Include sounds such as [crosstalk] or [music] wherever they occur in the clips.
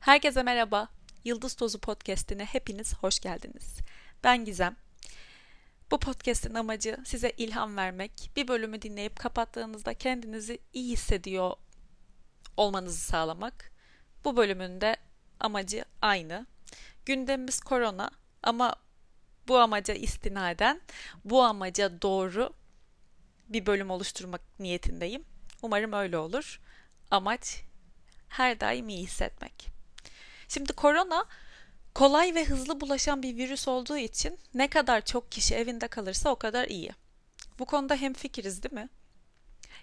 Herkese merhaba. Yıldız Tozu Podcast'ine hepiniz hoş geldiniz. Ben Gizem. Bu podcast'in amacı size ilham vermek, bir bölümü dinleyip kapattığınızda kendinizi iyi hissediyor olmanızı sağlamak. Bu bölümün de amacı aynı. Gündemimiz korona ama bu amaca istinaden, bu amaca doğru bir bölüm oluşturmak niyetindeyim. Umarım öyle olur. Amaç her daim iyi hissetmek. Şimdi korona kolay ve hızlı bulaşan bir virüs olduğu için ne kadar çok kişi evinde kalırsa o kadar iyi. Bu konuda hem fikiriz değil mi?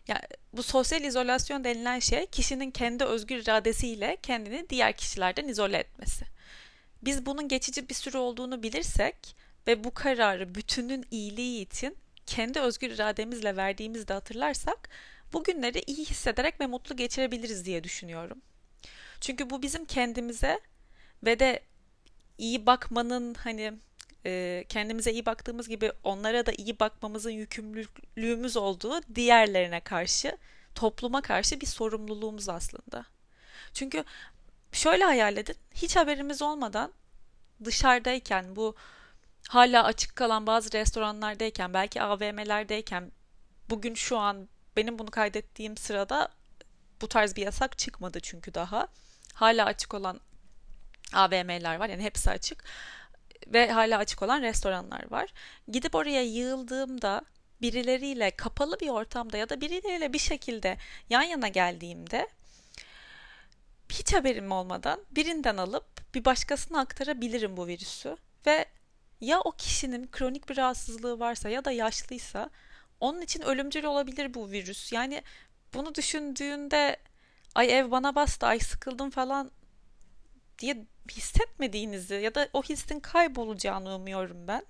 Yani bu sosyal izolasyon denilen şey kişinin kendi özgür iradesiyle kendini diğer kişilerden izole etmesi. Biz bunun geçici bir süre olduğunu bilirsek ve bu kararı bütünün iyiliği için kendi özgür irademizle verdiğimizde hatırlarsak bugünleri iyi hissederek ve mutlu geçirebiliriz diye düşünüyorum. Çünkü bu bizim kendimize ve de iyi bakmanın hani e, kendimize iyi baktığımız gibi onlara da iyi bakmamızın yükümlülüğümüz olduğu diğerlerine karşı, topluma karşı bir sorumluluğumuz aslında. Çünkü şöyle hayal edin, hiç haberimiz olmadan dışarıdayken bu hala açık kalan bazı restoranlardayken, belki AVM'lerdeyken bugün şu an benim bunu kaydettiğim sırada bu tarz bir yasak çıkmadı çünkü daha. Hala açık olan AVM'ler var yani hepsi açık ve hala açık olan restoranlar var. Gidip oraya yığıldığımda birileriyle kapalı bir ortamda ya da birileriyle bir şekilde yan yana geldiğimde hiç haberim olmadan birinden alıp bir başkasına aktarabilirim bu virüsü ve ya o kişinin kronik bir rahatsızlığı varsa ya da yaşlıysa onun için ölümcül olabilir bu virüs. Yani bunu düşündüğünde ay ev bana bastı, ay sıkıldım falan diye hissetmediğinizi ya da o hissin kaybolacağını umuyorum ben.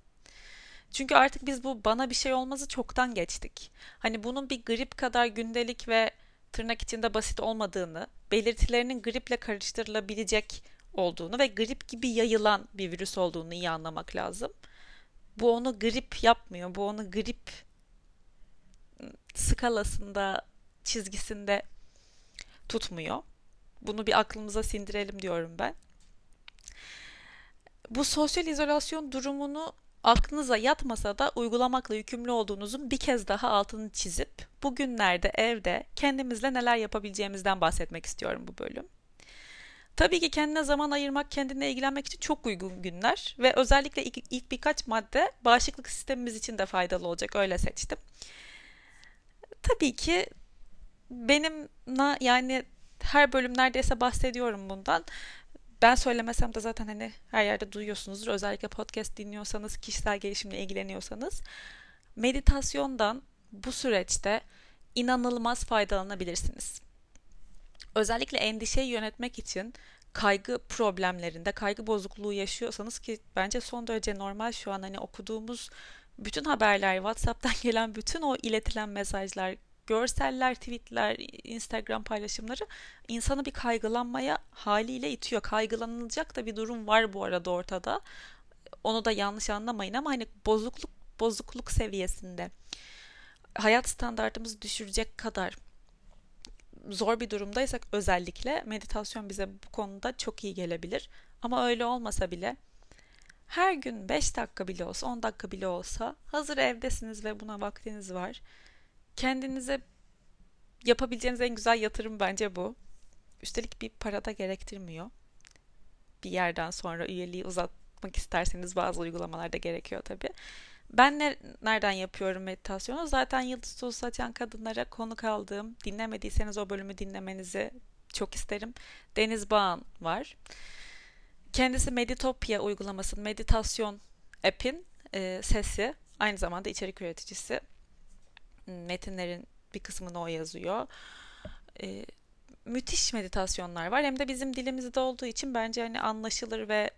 Çünkü artık biz bu bana bir şey olmazı çoktan geçtik. Hani bunun bir grip kadar gündelik ve tırnak içinde basit olmadığını, belirtilerinin griple karıştırılabilecek olduğunu ve grip gibi yayılan bir virüs olduğunu iyi anlamak lazım. Bu onu grip yapmıyor. Bu onu grip skalasında, çizgisinde tutmuyor. Bunu bir aklımıza sindirelim diyorum ben. Bu sosyal izolasyon durumunu aklınıza yatmasa da uygulamakla yükümlü olduğunuzun bir kez daha altını çizip bugünlerde evde kendimizle neler yapabileceğimizden bahsetmek istiyorum bu bölüm. Tabii ki kendine zaman ayırmak, kendine ilgilenmek için çok uygun günler ve özellikle ilk, ilk birkaç madde bağışıklık sistemimiz için de faydalı olacak öyle seçtim. Tabii ki benim yani her bölüm neredeyse bahsediyorum bundan. Ben söylemesem de zaten hani her yerde duyuyorsunuzdur. Özellikle podcast dinliyorsanız, kişisel gelişimle ilgileniyorsanız. Meditasyondan bu süreçte inanılmaz faydalanabilirsiniz. Özellikle endişeyi yönetmek için kaygı problemlerinde, kaygı bozukluğu yaşıyorsanız ki bence son derece normal şu an hani okuduğumuz bütün haberler, WhatsApp'tan [laughs] gelen bütün o iletilen mesajlar, görseller, tweetler, Instagram paylaşımları insanı bir kaygılanmaya haliyle itiyor. Kaygılanılacak da bir durum var bu arada ortada. Onu da yanlış anlamayın ama hani bozukluk bozukluk seviyesinde hayat standartımızı düşürecek kadar zor bir durumdaysak özellikle meditasyon bize bu konuda çok iyi gelebilir. Ama öyle olmasa bile her gün 5 dakika bile olsa 10 dakika bile olsa hazır evdesiniz ve buna vaktiniz var kendinize yapabileceğiniz en güzel yatırım bence bu. Üstelik bir para da gerektirmiyor. Bir yerden sonra üyeliği uzatmak isterseniz bazı uygulamalarda gerekiyor tabii. Ben ne, nereden yapıyorum meditasyonu? Zaten Yıldız Tozu saçan kadınlara konuk aldığım, dinlemediyseniz o bölümü dinlemenizi çok isterim. Deniz Bağan var. Kendisi Meditopia uygulamasının meditasyon app'in e, sesi, aynı zamanda içerik üreticisi metinlerin bir kısmını o yazıyor. E, müthiş meditasyonlar var. Hem de bizim dilimizde olduğu için bence hani anlaşılır ve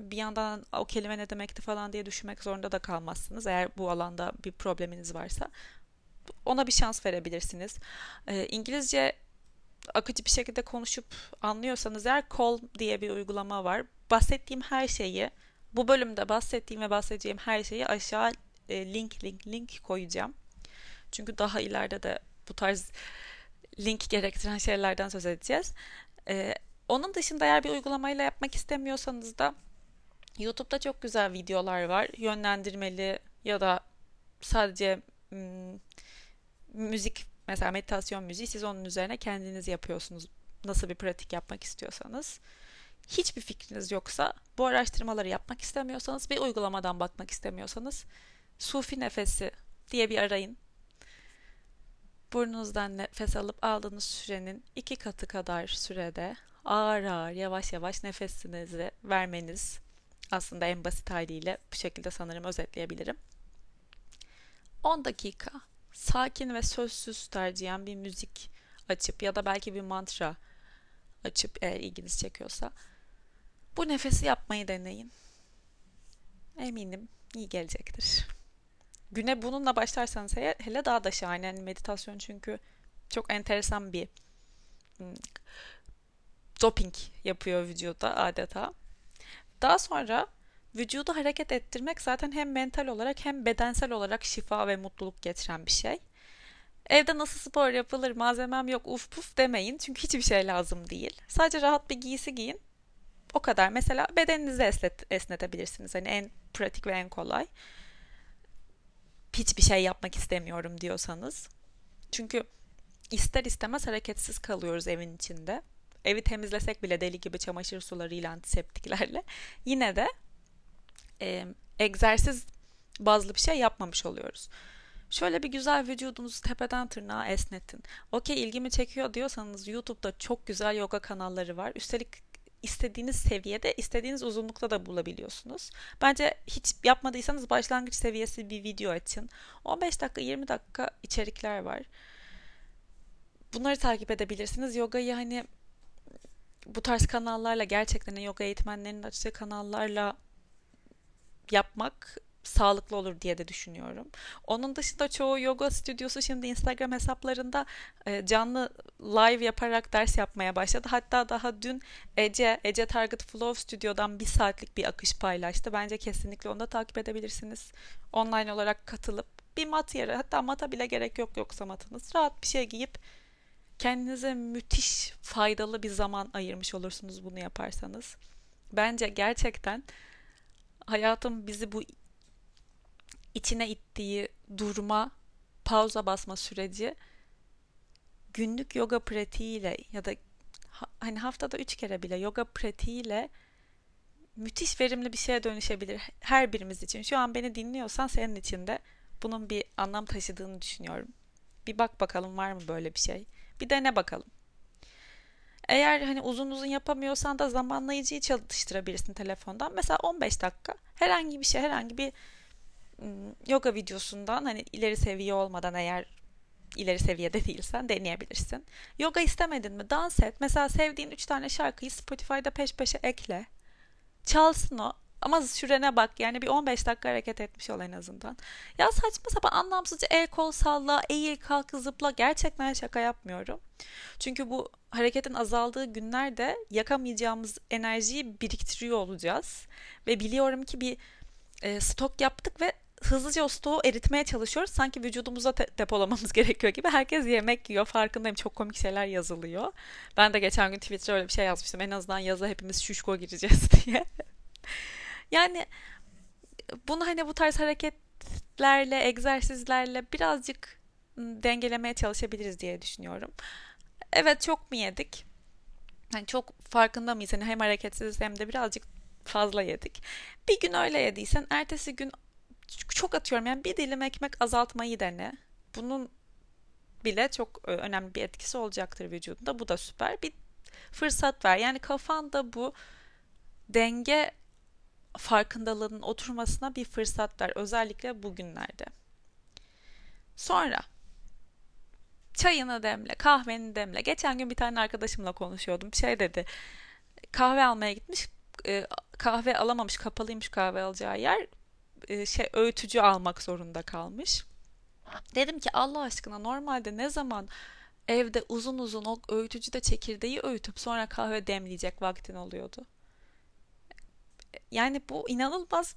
bir yandan o kelime ne demekti falan diye düşünmek zorunda da kalmazsınız. Eğer bu alanda bir probleminiz varsa ona bir şans verebilirsiniz. E, İngilizce akıcı bir şekilde konuşup anlıyorsanız eğer Call diye bir uygulama var. Bahsettiğim her şeyi bu bölümde bahsettiğim ve bahsedeceğim her şeyi aşağı e, link link link koyacağım. Çünkü daha ileride de bu tarz link gerektiren şeylerden söz edeceğiz. Ee, Onun dışında eğer bir uygulamayla yapmak istemiyorsanız da YouTube'da çok güzel videolar var. Yönlendirmeli ya da sadece ım, müzik mesela meditasyon müziği siz onun üzerine kendiniz yapıyorsunuz. Nasıl bir pratik yapmak istiyorsanız. Hiçbir fikriniz yoksa bu araştırmaları yapmak istemiyorsanız bir uygulamadan bakmak istemiyorsanız Sufi Nefesi diye bir arayın. Burnunuzdan nefes alıp aldığınız sürenin iki katı kadar sürede ağır ağır yavaş yavaş nefesinizi vermeniz aslında en basit haliyle bu şekilde sanırım özetleyebilirim. 10 dakika sakin ve sözsüz tercihen bir müzik açıp ya da belki bir mantra açıp eğer ilginiz çekiyorsa bu nefesi yapmayı deneyin. Eminim iyi gelecektir. Güne bununla başlarsanız hele daha da şahane. Yani meditasyon çünkü çok enteresan bir hmm, doping yapıyor vücuda adeta. Daha sonra vücudu hareket ettirmek zaten hem mental olarak hem bedensel olarak şifa ve mutluluk getiren bir şey. Evde nasıl spor yapılır, malzemem yok, uf puf demeyin. Çünkü hiçbir şey lazım değil. Sadece rahat bir giysi giyin. O kadar. Mesela bedeninizi esnet, esnetebilirsiniz. Hani en pratik ve en kolay. Hiçbir şey yapmak istemiyorum diyorsanız. Çünkü ister istemez hareketsiz kalıyoruz evin içinde. Evi temizlesek bile deli gibi çamaşır sularıyla antiseptiklerle [laughs] yine de e, egzersiz bazlı bir şey yapmamış oluyoruz. Şöyle bir güzel vücudunuzu tepeden tırnağa esnetin. Okey ilgimi çekiyor diyorsanız YouTube'da çok güzel yoga kanalları var. Üstelik istediğiniz seviyede, istediğiniz uzunlukta da bulabiliyorsunuz. Bence hiç yapmadıysanız başlangıç seviyesi bir video açın. 15 dakika, 20 dakika içerikler var. Bunları takip edebilirsiniz. Yogayı hani bu tarz kanallarla gerçekten yoga eğitmenlerinin açtığı kanallarla yapmak sağlıklı olur diye de düşünüyorum. Onun dışında çoğu yoga stüdyosu şimdi Instagram hesaplarında e, canlı live yaparak ders yapmaya başladı. Hatta daha dün Ece, Ece Target Flow Stüdyo'dan bir saatlik bir akış paylaştı. Bence kesinlikle onu da takip edebilirsiniz. Online olarak katılıp bir mat yere hatta mata bile gerek yok yoksa matınız. Rahat bir şey giyip kendinize müthiş faydalı bir zaman ayırmış olursunuz bunu yaparsanız. Bence gerçekten hayatım bizi bu içine ittiği durma, pauza basma süreci günlük yoga pratiğiyle ya da hani haftada üç kere bile yoga pratiğiyle müthiş verimli bir şeye dönüşebilir her birimiz için. Şu an beni dinliyorsan senin için de bunun bir anlam taşıdığını düşünüyorum. Bir bak bakalım var mı böyle bir şey. Bir dene bakalım. Eğer hani uzun uzun yapamıyorsan da zamanlayıcıyı çalıştırabilirsin telefondan. Mesela 15 dakika herhangi bir şey, herhangi bir yoga videosundan hani ileri seviye olmadan eğer ileri seviyede değilsen deneyebilirsin. Yoga istemedin mi? Dans et. Mesela sevdiğin 3 tane şarkıyı Spotify'da peş peşe ekle. Çalsın o. Ama sürene bak yani bir 15 dakika hareket etmiş ol en azından. Ya saçma sapan anlamsızca el kol salla, eğil kalk zıpla gerçekten şaka yapmıyorum. Çünkü bu hareketin azaldığı günlerde yakamayacağımız enerjiyi biriktiriyor olacağız. Ve biliyorum ki bir e, stok yaptık ve hızlıca o stoğu eritmeye çalışıyoruz. Sanki vücudumuza te- depolamamız [laughs] gerekiyor gibi. Herkes yemek yiyor. Farkındayım. Çok komik şeyler yazılıyor. Ben de geçen gün Twitter'da öyle bir şey yazmıştım. En azından yaza hepimiz şuşko gireceğiz [laughs] diye. yani bunu hani bu tarz hareketlerle, egzersizlerle birazcık dengelemeye çalışabiliriz diye düşünüyorum. Evet çok mu yedik? Yani çok farkında mıyız? Hani hem hareketsiz hem de birazcık fazla yedik. Bir gün öyle yediysen ertesi gün çok atıyorum yani bir dilim ekmek azaltmayı dene. Bunun bile çok e, önemli bir etkisi olacaktır vücudunda. Bu da süper. Bir fırsat ver. Yani kafanda bu denge farkındalığının oturmasına bir fırsat ver. Özellikle bugünlerde. Sonra çayını demle, kahveni demle. Geçen gün bir tane arkadaşımla konuşuyordum. Şey dedi. Kahve almaya gitmiş. E, kahve alamamış. Kapalıymış kahve alacağı yer e, şey öğütücü almak zorunda kalmış. Dedim ki Allah aşkına normalde ne zaman evde uzun uzun o öğütücüde çekirdeği öğütüp sonra kahve demleyecek vaktin oluyordu. Yani bu inanılmaz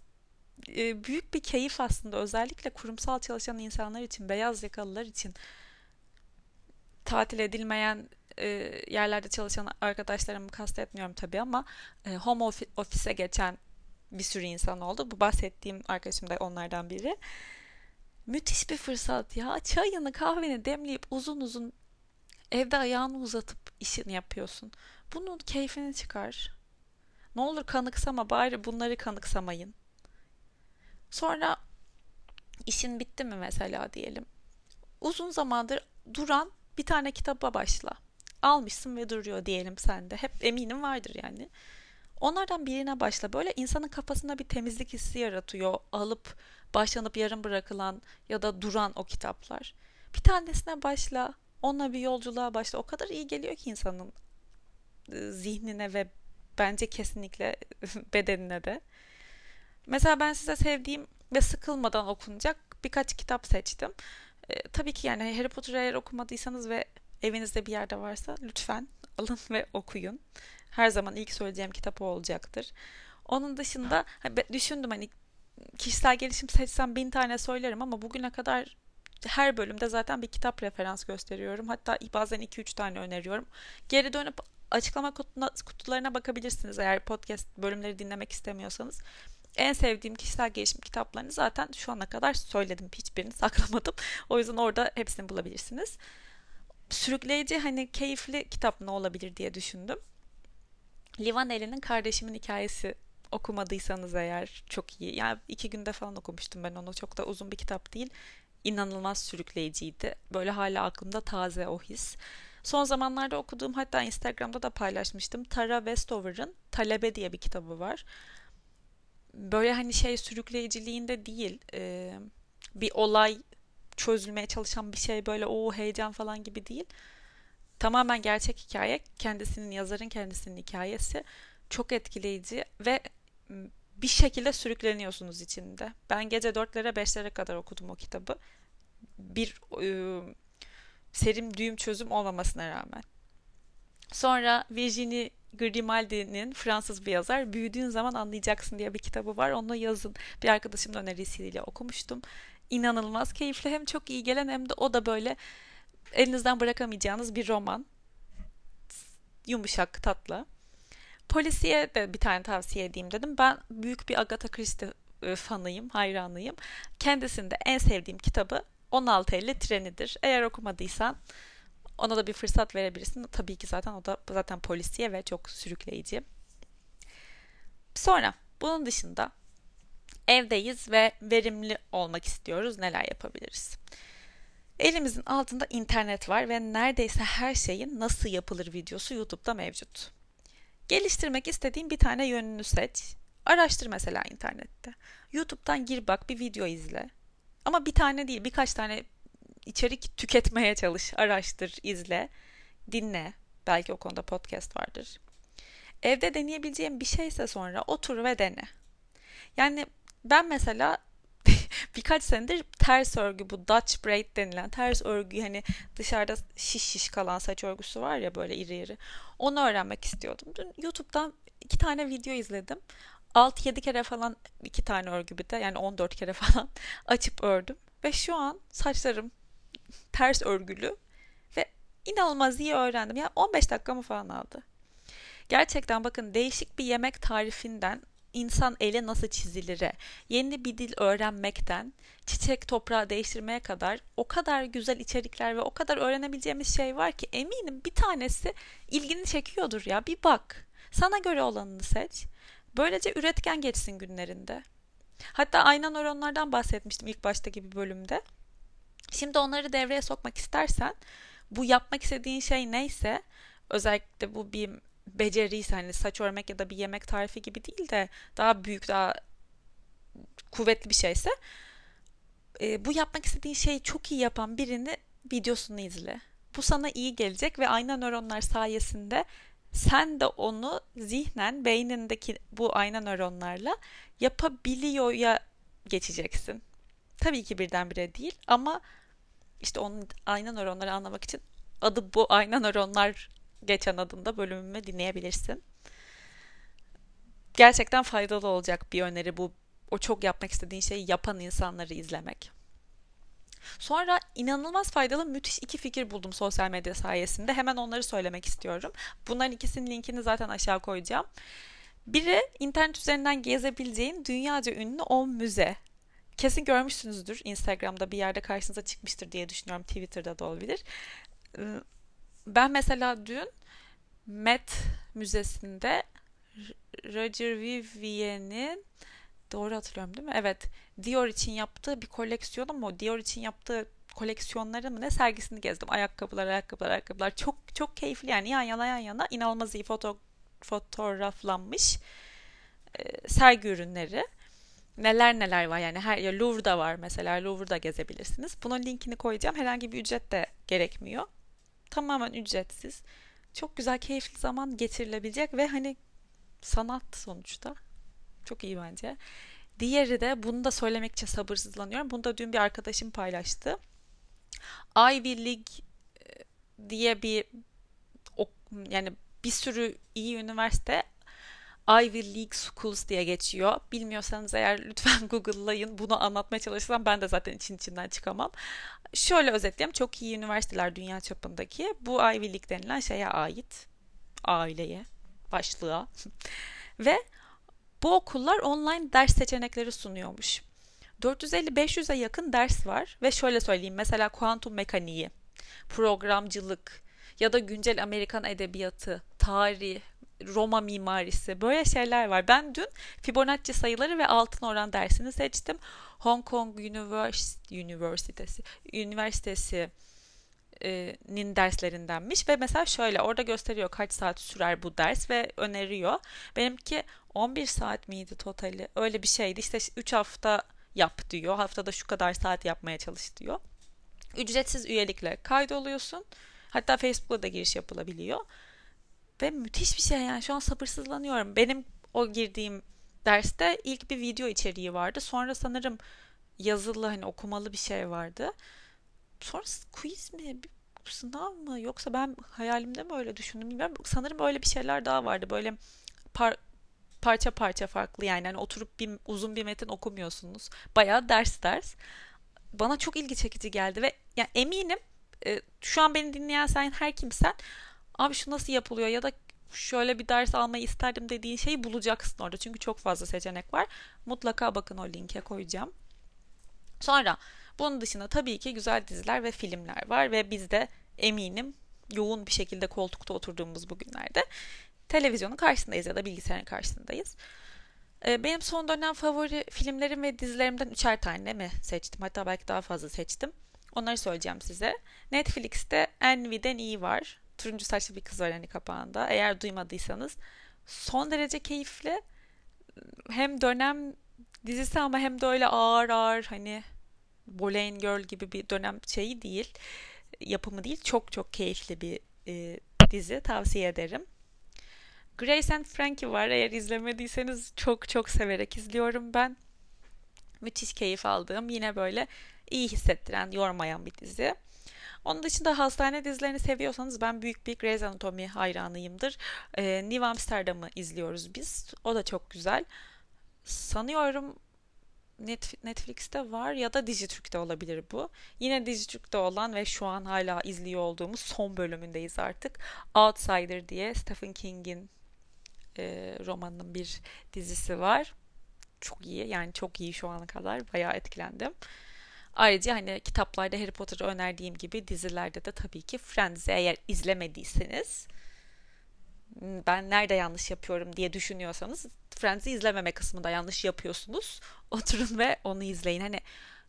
e, büyük bir keyif aslında özellikle kurumsal çalışan insanlar için, beyaz yakalılar için tatil edilmeyen e, yerlerde çalışan arkadaşlarımı kastetmiyorum tabii ama e, home office'e geçen bir sürü insan oldu. Bu bahsettiğim arkadaşım da onlardan biri. Müthiş bir fırsat ya. Çayını kahveni demleyip uzun uzun evde ayağını uzatıp işini yapıyorsun. Bunun keyfini çıkar. Ne olur kanıksama bari bunları kanıksamayın. Sonra işin bitti mi mesela diyelim. Uzun zamandır duran bir tane kitaba başla. Almışsın ve duruyor diyelim sende. Hep eminim vardır yani. Onlardan birine başla. Böyle insanın kafasında bir temizlik hissi yaratıyor. Alıp başlanıp yarım bırakılan ya da duran o kitaplar. Bir tanesine başla. Onunla bir yolculuğa başla. O kadar iyi geliyor ki insanın e, zihnine ve bence kesinlikle [laughs] bedenine de. Mesela ben size sevdiğim ve sıkılmadan okunacak birkaç kitap seçtim. E, tabii ki yani Harry Potter'ı eğer okumadıysanız ve evinizde bir yerde varsa lütfen alın [laughs] ve okuyun. Her zaman ilk söyleyeceğim kitap o olacaktır. Onun dışında düşündüm hani kişisel gelişim seçsem bin tane söylerim ama bugüne kadar her bölümde zaten bir kitap referans gösteriyorum. Hatta bazen 2-3 tane öneriyorum. Geri dönüp açıklama kutularına bakabilirsiniz eğer podcast bölümleri dinlemek istemiyorsanız. En sevdiğim kişisel gelişim kitaplarını zaten şu ana kadar söyledim. Hiçbirini [laughs] saklamadım. O yüzden orada hepsini bulabilirsiniz. Sürükleyici hani keyifli kitap ne olabilir diye düşündüm. Livaneli'nin Kardeşimin Hikayesi okumadıysanız eğer çok iyi. Yani iki günde falan okumuştum ben onu. Çok da uzun bir kitap değil. İnanılmaz sürükleyiciydi. Böyle hala aklımda taze o his. Son zamanlarda okuduğum hatta Instagram'da da paylaşmıştım. Tara Westover'ın Talebe diye bir kitabı var. Böyle hani şey sürükleyiciliğinde değil. E, bir olay çözülmeye çalışan bir şey böyle o heyecan falan gibi değil. Tamamen gerçek hikaye. Kendisinin yazarın kendisinin hikayesi. Çok etkileyici ve bir şekilde sürükleniyorsunuz içinde. Ben gece dörtlere beşlere kadar okudum o kitabı. Bir e, serim düğüm çözüm olmamasına rağmen. Sonra Virginie Grimaldi'nin Fransız bir yazar Büyüdüğün Zaman Anlayacaksın diye bir kitabı var. Onu yazın bir arkadaşımın önerisiyle okumuştum. İnanılmaz keyifli hem çok iyi gelen hem de o da böyle elinizden bırakamayacağınız bir roman. Yumuşak, tatlı. Polisiye de bir tane tavsiye edeyim dedim. Ben büyük bir Agatha Christie e, fanıyım, hayranıyım. Kendisinde en sevdiğim kitabı 16 Eylül Trenidir. Eğer okumadıysan ona da bir fırsat verebilirsin. Tabii ki zaten o da zaten polisiye ve çok sürükleyici. Sonra bunun dışında evdeyiz ve verimli olmak istiyoruz. Neler yapabiliriz? Elimizin altında internet var ve neredeyse her şeyin nasıl yapılır videosu YouTube'da mevcut. Geliştirmek istediğin bir tane yönünü seç. Araştır mesela internette. YouTube'dan gir bak bir video izle. Ama bir tane değil birkaç tane içerik tüketmeye çalış. Araştır, izle, dinle. Belki o konuda podcast vardır. Evde deneyebileceğim bir şeyse sonra otur ve dene. Yani ben mesela birkaç senedir ters örgü bu Dutch braid denilen ters örgü hani dışarıda şiş şiş kalan saç örgüsü var ya böyle iri iri. Onu öğrenmek istiyordum. Dün YouTube'dan iki tane video izledim. 6-7 kere falan iki tane örgü bir de yani 14 kere [laughs] falan açıp ördüm. Ve şu an saçlarım ters örgülü ve inanılmaz iyi öğrendim. Ya 15 dakika mı falan aldı. Gerçekten bakın değişik bir yemek tarifinden insan ele nasıl çizilire, yeni bir dil öğrenmekten çiçek toprağı değiştirmeye kadar o kadar güzel içerikler ve o kadar öğrenebileceğimiz şey var ki eminim bir tanesi ilgini çekiyordur ya bir bak. Sana göre olanını seç. Böylece üretken geçsin günlerinde. Hatta ayna nöronlardan bahsetmiştim ilk baştaki bir bölümde. Şimdi onları devreye sokmak istersen bu yapmak istediğin şey neyse özellikle bu bir beceriyse hani saç örmek ya da bir yemek tarifi gibi değil de daha büyük daha kuvvetli bir şeyse e, bu yapmak istediğin şeyi çok iyi yapan birini videosunu izle. Bu sana iyi gelecek ve ayna nöronlar sayesinde sen de onu zihnen beynindeki bu ayna nöronlarla yapabiliyor ya geçeceksin. Tabii ki birdenbire değil ama işte onun ayna nöronları anlamak için adı bu ayna nöronlar geçen adında bölümümü dinleyebilirsin. Gerçekten faydalı olacak bir öneri bu. O çok yapmak istediğin şeyi yapan insanları izlemek. Sonra inanılmaz faydalı müthiş iki fikir buldum sosyal medya sayesinde. Hemen onları söylemek istiyorum. Bunların ikisinin linkini zaten aşağı koyacağım. Biri internet üzerinden gezebileceğin dünyaca ünlü 10 müze. Kesin görmüşsünüzdür. Instagram'da bir yerde karşınıza çıkmıştır diye düşünüyorum. Twitter'da da olabilir. Ben mesela dün Met Müzesi'nde Roger Vivien'in doğru hatırlıyorum değil mi? Evet. Dior için yaptığı bir koleksiyon ama o Dior için yaptığı koleksiyonları mı ne sergisini gezdim. Ayakkabılar, ayakkabılar, ayakkabılar. Çok çok keyifli yani yan yana yan yana inanılmaz iyi foto fotoğraflanmış e, sergi ürünleri. Neler neler var yani her ya Louvre'da var mesela Louvre'da gezebilirsiniz. Bunun linkini koyacağım. Herhangi bir ücret de gerekmiyor. Tamamen ücretsiz. Çok güzel, keyifli zaman geçirilebilecek ve hani sanat sonuçta. Çok iyi bence. Diğeri de bunu da söylemek için sabırsızlanıyorum. Bunu da dün bir arkadaşım paylaştı. Ivy League e, diye bir yani bir sürü iyi üniversite Ivy League Schools diye geçiyor. Bilmiyorsanız eğer lütfen [laughs] Google'layın. Bunu anlatmaya çalışsam ben de zaten için içinden çıkamam. Şöyle özetleyeyim. Çok iyi üniversiteler dünya çapındaki. Bu Ivy League denilen şeye ait. Aileye, başlığa. [laughs] Ve bu okullar online ders seçenekleri sunuyormuş. 450-500'e yakın ders var ve şöyle söyleyeyim mesela kuantum mekaniği, programcılık ya da güncel Amerikan edebiyatı, tarih, Roma mimarisi böyle şeyler var. Ben dün Fibonacci sayıları ve altın oran dersini seçtim. Hong Kong Üniversitesi Üniversitesi nin derslerindenmiş ve mesela şöyle orada gösteriyor kaç saat sürer bu ders ve öneriyor. Benimki 11 saat miydi totali? Öyle bir şeydi. İşte 3 hafta yap diyor. Haftada şu kadar saat yapmaya çalış diyor. Ücretsiz üyelikle kaydoluyorsun. Hatta Facebook'ta da giriş yapılabiliyor. Ve müthiş bir şey yani şu an sabırsızlanıyorum. Benim o girdiğim derste ilk bir video içeriği vardı. Sonra sanırım yazılı hani okumalı bir şey vardı. Sonra quiz mi? Sınav mı? Yoksa ben hayalimde mi öyle düşündüm bilmiyorum. Sanırım öyle bir şeyler daha vardı. Böyle par parça parça farklı yani. yani oturup bir uzun bir metin okumuyorsunuz. Bayağı ders ders. Bana çok ilgi çekici geldi ve yani eminim e, şu an beni dinleyen sen her kimsen abi şu nasıl yapılıyor ya da şöyle bir ders almayı isterdim dediğin şeyi bulacaksın orada. Çünkü çok fazla seçenek var. Mutlaka bakın o linke koyacağım. Sonra bunun dışında tabii ki güzel diziler ve filmler var ve biz de eminim yoğun bir şekilde koltukta oturduğumuz bugünlerde televizyonun karşısındayız ya da bilgisayarın karşısındayız. Ee, benim son dönem favori filmlerim ve dizilerimden üçer tane mi seçtim? Hatta belki daha fazla seçtim. Onları söyleyeceğim size. Netflix'te Envy'den iyi var. Turuncu saçlı bir kız var hani kapağında. Eğer duymadıysanız son derece keyifli. Hem dönem dizisi ama hem de öyle ağır ağır hani Boleyn Girl gibi bir dönem şeyi değil. Yapımı değil. Çok çok keyifli bir e, dizi. Tavsiye ederim. Grace and Frankie var. Eğer izlemediyseniz çok çok severek izliyorum ben. Müthiş keyif aldığım yine böyle iyi hissettiren, yormayan bir dizi. Onun dışında hastane dizilerini seviyorsanız ben büyük bir Grey's Anatomy hayranıyımdır. Ee, New Amsterdam'ı izliyoruz biz. O da çok güzel. Sanıyorum Netflix'te var ya da Dijitürk'te olabilir bu. Yine Dijitürk'te olan ve şu an hala izliyor olduğumuz son bölümündeyiz artık. Outsider diye Stephen King'in e, romanının bir dizisi var. Çok iyi yani çok iyi şu ana kadar bayağı etkilendim. Ayrıca hani kitaplarda Harry Potter'ı önerdiğim gibi dizilerde de tabii ki Friends'i eğer izlemediyseniz ben nerede yanlış yapıyorum diye düşünüyorsanız Friends'i izlememe kısmında yanlış yapıyorsunuz. [laughs] Oturun ve onu izleyin. Hani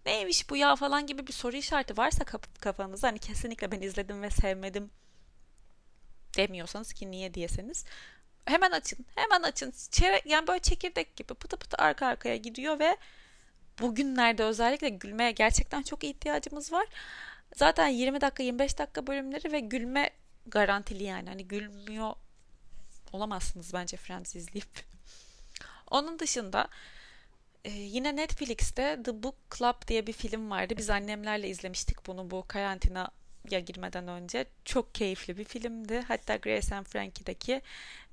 neymiş bu ya falan gibi bir soru işareti varsa kafanızda hani kesinlikle ben izledim ve sevmedim demiyorsanız ki niye diyeseniz hemen açın. Hemen açın. Çeyrek, yani böyle çekirdek gibi pıtı pıtı arka arkaya gidiyor ve bugünlerde özellikle gülmeye gerçekten çok ihtiyacımız var. Zaten 20 dakika 25 dakika bölümleri ve gülme garantili yani. Hani gülmüyor olamazsınız bence Friends izleyip. [laughs] Onun dışında e, yine Netflix'te The Book Club diye bir film vardı. Biz annemlerle izlemiştik bunu bu karantina ya girmeden önce. Çok keyifli bir filmdi. Hatta Grace and Frankie'deki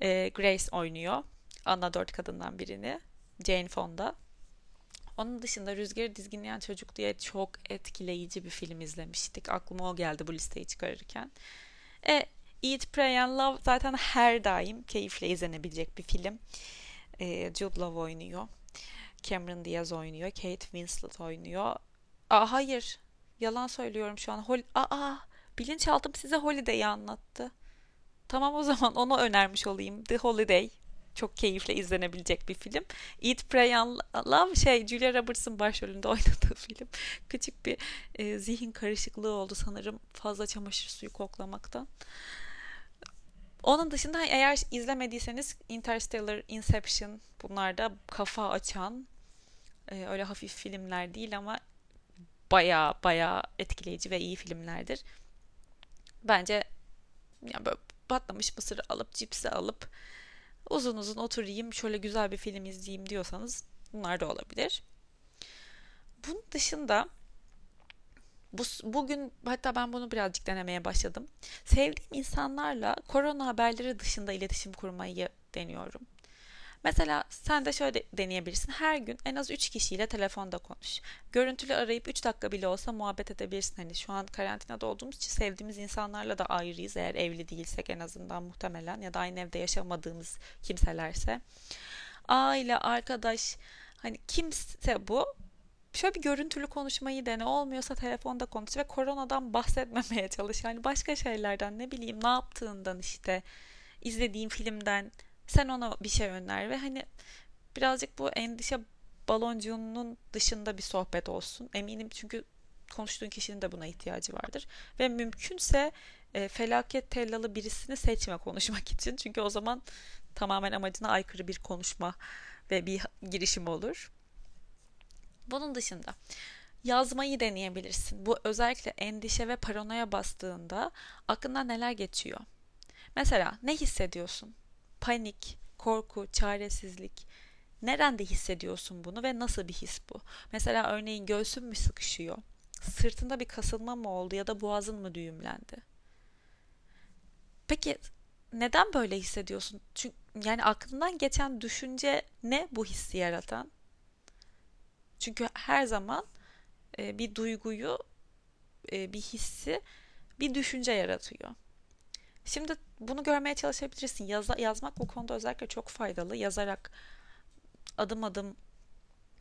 e, Grace oynuyor. Ana dört kadından birini. Jane Fonda. Onun dışında Rüzgarı Dizginleyen Çocuk diye çok etkileyici bir film izlemiştik. Aklıma o geldi bu listeyi çıkarırken. E, Eat, Pray and Love zaten her daim keyifle izlenebilecek bir film. E, Jude Law oynuyor. Cameron Diaz oynuyor. Kate Winslet oynuyor. Aa, hayır. Yalan söylüyorum şu an. Hol Aa, bilinçaltım size Holiday'i anlattı. Tamam o zaman onu önermiş olayım. The Holiday. Çok keyifle izlenebilecek bir film. Eat, Pray Love şey Julia Roberts'ın başrolünde [laughs] oynadığı film. Küçük bir e, zihin karışıklığı oldu sanırım fazla çamaşır suyu koklamaktan. Onun dışında eğer izlemediyseniz Interstellar, Inception bunlar da kafa açan e, öyle hafif filmler değil ama baya baya etkileyici ve iyi filmlerdir. Bence yani böyle patlamış mısır alıp cipsi alıp uzun uzun oturayım şöyle güzel bir film izleyeyim diyorsanız bunlar da olabilir. Bunun dışında bu, bugün hatta ben bunu birazcık denemeye başladım. Sevdiğim insanlarla korona haberleri dışında iletişim kurmayı deniyorum. Mesela sen de şöyle deneyebilirsin. Her gün en az 3 kişiyle telefonda konuş. Görüntülü arayıp 3 dakika bile olsa muhabbet edebilirsin. Hani şu an karantinada olduğumuz için sevdiğimiz insanlarla da ayrıyız. Eğer evli değilsek en azından muhtemelen ya da aynı evde yaşamadığımız kimselerse. Aile, arkadaş hani kimse bu şöyle bir görüntülü konuşmayı dene olmuyorsa telefonda konuş ve koronadan bahsetmemeye çalış. Yani başka şeylerden ne bileyim ne yaptığından işte izlediğin filmden sen ona bir şey öner ve hani birazcık bu endişe baloncuğunun dışında bir sohbet olsun. Eminim çünkü konuştuğun kişinin de buna ihtiyacı vardır. Ve mümkünse e, felaket tellalı birisini seçme konuşmak için. Çünkü o zaman tamamen amacına aykırı bir konuşma ve bir girişim olur. Bunun dışında yazmayı deneyebilirsin. Bu özellikle endişe ve paranoya bastığında aklından neler geçiyor? Mesela ne hissediyorsun? Panik, korku, çaresizlik. Nerede hissediyorsun bunu ve nasıl bir his bu? Mesela örneğin göğsün mü sıkışıyor? Sırtında bir kasılma mı oldu ya da boğazın mı düğümlendi? Peki neden böyle hissediyorsun? Çünkü yani aklından geçen düşünce ne bu hissi yaratan? Çünkü her zaman e, bir duyguyu, e, bir hissi bir düşünce yaratıyor. Şimdi bunu görmeye çalışabilirsin. Yaz, yazmak bu konuda özellikle çok faydalı. Yazarak adım adım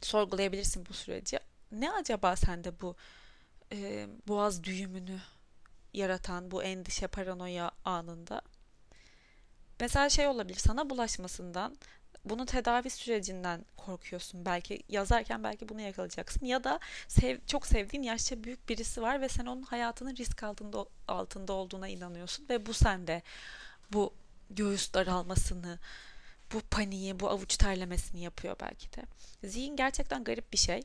sorgulayabilirsin bu süreci. Ne acaba sende bu e, boğaz düğümünü yaratan bu endişe, paranoya anında? Mesela şey olabilir sana bulaşmasından bunun tedavi sürecinden korkuyorsun. Belki yazarken belki bunu yakalayacaksın. Ya da sev, çok sevdiğin yaşça büyük birisi var ve sen onun hayatının risk altında, altında olduğuna inanıyorsun. Ve bu sende bu göğüs daralmasını, bu paniği, bu avuç terlemesini yapıyor belki de. Zihin gerçekten garip bir şey.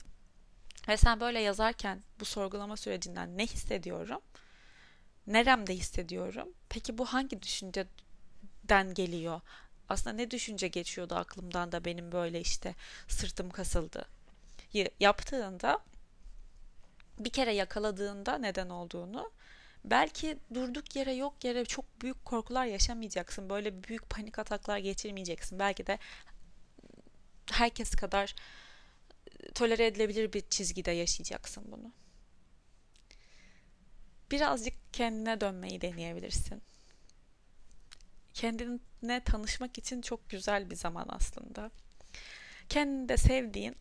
Ve sen böyle yazarken bu sorgulama sürecinden ne hissediyorum? Neremde hissediyorum? Peki bu hangi düşünceden geliyor? Aslında ne düşünce geçiyordu aklımdan da benim böyle işte sırtım kasıldı yaptığında bir kere yakaladığında neden olduğunu belki durduk yere yok yere çok büyük korkular yaşamayacaksın. Böyle büyük panik ataklar geçirmeyeceksin. Belki de herkes kadar tolere edilebilir bir çizgide yaşayacaksın bunu. Birazcık kendine dönmeyi deneyebilirsin kendine tanışmak için çok güzel bir zaman aslında. Kendinde sevdiğin,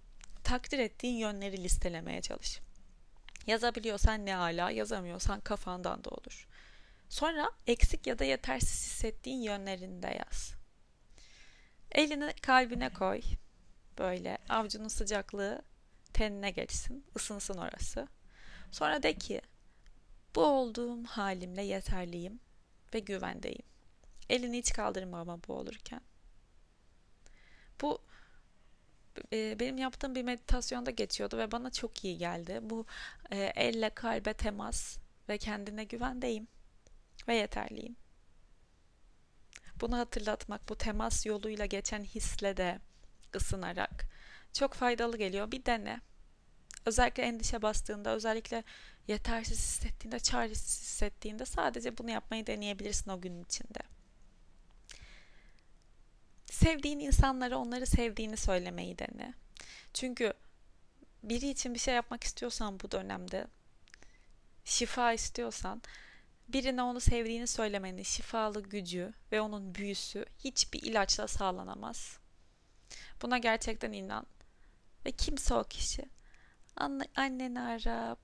takdir ettiğin yönleri listelemeye çalış. Yazabiliyorsan ne ala, yazamıyorsan kafandan da olur. Sonra eksik ya da yetersiz hissettiğin yönlerini de yaz. Elini kalbine koy. Böyle avcunun sıcaklığı tenine geçsin, ısınsın orası. Sonra de ki bu olduğum halimle yeterliyim ve güvendeyim. Elini hiç kaldırma ama bu olurken. Bu e, benim yaptığım bir meditasyonda geçiyordu ve bana çok iyi geldi. Bu e, elle kalbe temas ve kendine güvendeyim ve yeterliyim. Bunu hatırlatmak, bu temas yoluyla geçen hisle de ısınarak çok faydalı geliyor. Bir dene. Özellikle endişe bastığında, özellikle yetersiz hissettiğinde, çaresiz hissettiğinde sadece bunu yapmayı deneyebilirsin o günün içinde sevdiğin insanlara onları sevdiğini söylemeyi dene. Çünkü biri için bir şey yapmak istiyorsan bu dönemde şifa istiyorsan birine onu sevdiğini söylemenin şifalı gücü ve onun büyüsü hiçbir ilaçla sağlanamaz. Buna gerçekten inan. Ve kimse o kişi. Anne, anneni ara,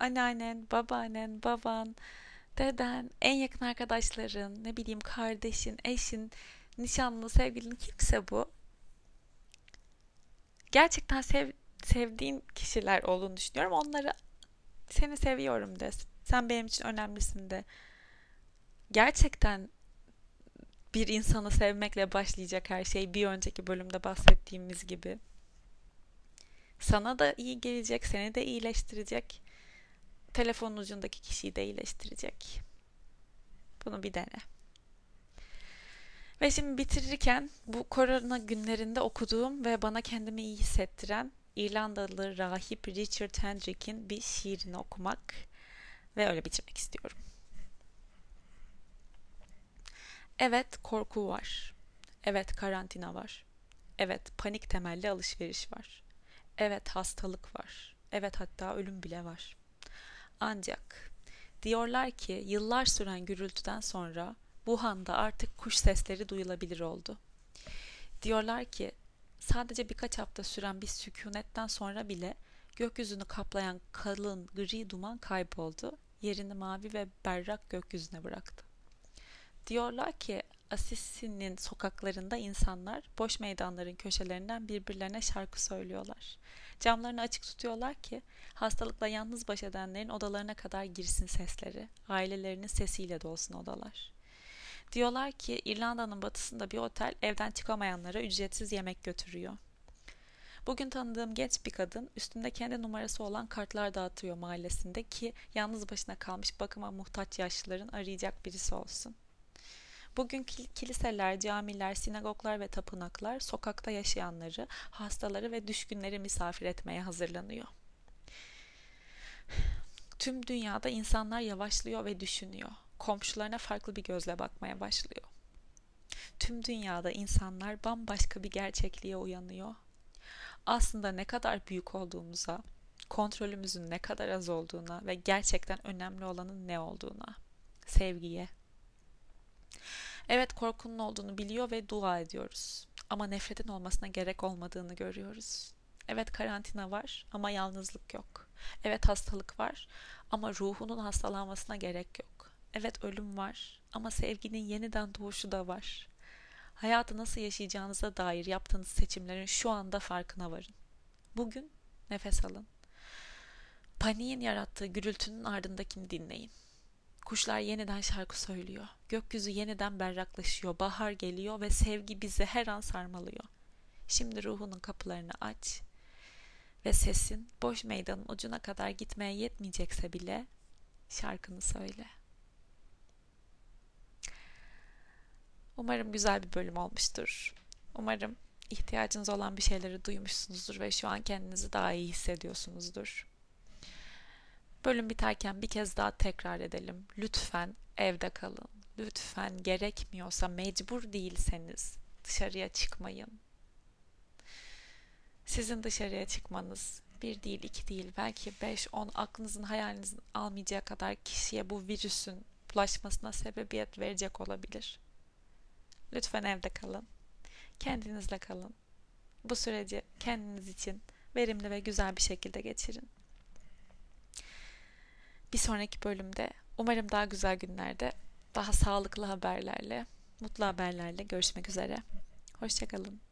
anneannen, babaannen, baban, deden, en yakın arkadaşların, ne bileyim kardeşin, eşin, nişanlı, sevgilin kimse bu. Gerçekten sev, sevdiğin kişiler olduğunu düşünüyorum. Onları seni seviyorum de. Sen benim için önemlisin de. Gerçekten bir insanı sevmekle başlayacak her şey bir önceki bölümde bahsettiğimiz gibi. Sana da iyi gelecek, seni de iyileştirecek. Telefonun ucundaki kişiyi de iyileştirecek. Bunu bir dene. Ve şimdi bitirirken bu korona günlerinde okuduğum ve bana kendimi iyi hissettiren İrlandalı rahip Richard Hendrick'in bir şiirini okumak ve öyle bitirmek istiyorum. Evet korku var. Evet karantina var. Evet panik temelli alışveriş var. Evet hastalık var. Evet hatta ölüm bile var. Ancak diyorlar ki yıllar süren gürültüden sonra Wuhan'da artık kuş sesleri duyulabilir oldu. Diyorlar ki sadece birkaç hafta süren bir sükunetten sonra bile gökyüzünü kaplayan kalın gri duman kayboldu. Yerini mavi ve berrak gökyüzüne bıraktı. Diyorlar ki Assisi'nin sokaklarında insanlar boş meydanların köşelerinden birbirlerine şarkı söylüyorlar. Camlarını açık tutuyorlar ki hastalıkla yalnız baş edenlerin odalarına kadar girsin sesleri, ailelerinin sesiyle dolsun odalar. Diyorlar ki İrlanda'nın batısında bir otel evden çıkamayanlara ücretsiz yemek götürüyor. Bugün tanıdığım genç bir kadın üstünde kendi numarası olan kartlar dağıtıyor mahallesinde ki yalnız başına kalmış bakıma muhtaç yaşlıların arayacak birisi olsun. Bugün kiliseler, camiler, sinagoglar ve tapınaklar sokakta yaşayanları, hastaları ve düşkünleri misafir etmeye hazırlanıyor. Tüm dünyada insanlar yavaşlıyor ve düşünüyor. Komşularına farklı bir gözle bakmaya başlıyor. Tüm dünyada insanlar bambaşka bir gerçekliğe uyanıyor. Aslında ne kadar büyük olduğumuza, kontrolümüzün ne kadar az olduğuna ve gerçekten önemli olanın ne olduğuna, sevgiye, Evet korkunun olduğunu biliyor ve dua ediyoruz. Ama nefretin olmasına gerek olmadığını görüyoruz. Evet karantina var ama yalnızlık yok. Evet hastalık var ama ruhunun hastalanmasına gerek yok. Evet ölüm var ama sevginin yeniden doğuşu da var. Hayatı nasıl yaşayacağınıza dair yaptığınız seçimlerin şu anda farkına varın. Bugün nefes alın. Paniğin yarattığı gürültünün ardındakini dinleyin. Kuşlar yeniden şarkı söylüyor. Gökyüzü yeniden berraklaşıyor. Bahar geliyor ve sevgi bizi her an sarmalıyor. Şimdi ruhunun kapılarını aç ve sesin boş meydanın ucuna kadar gitmeye yetmeyecekse bile şarkını söyle. Umarım güzel bir bölüm olmuştur. Umarım ihtiyacınız olan bir şeyleri duymuşsunuzdur ve şu an kendinizi daha iyi hissediyorsunuzdur. Bölüm biterken bir kez daha tekrar edelim. Lütfen evde kalın. Lütfen gerekmiyorsa mecbur değilseniz dışarıya çıkmayın. Sizin dışarıya çıkmanız bir değil, iki değil, belki beş, on aklınızın hayalinizin almayacağı kadar kişiye bu virüsün bulaşmasına sebebiyet verecek olabilir. Lütfen evde kalın. Kendinizle kalın. Bu süreci kendiniz için verimli ve güzel bir şekilde geçirin. Bir sonraki bölümde umarım daha güzel günlerde daha sağlıklı haberlerle, mutlu haberlerle görüşmek üzere. Hoşçakalın.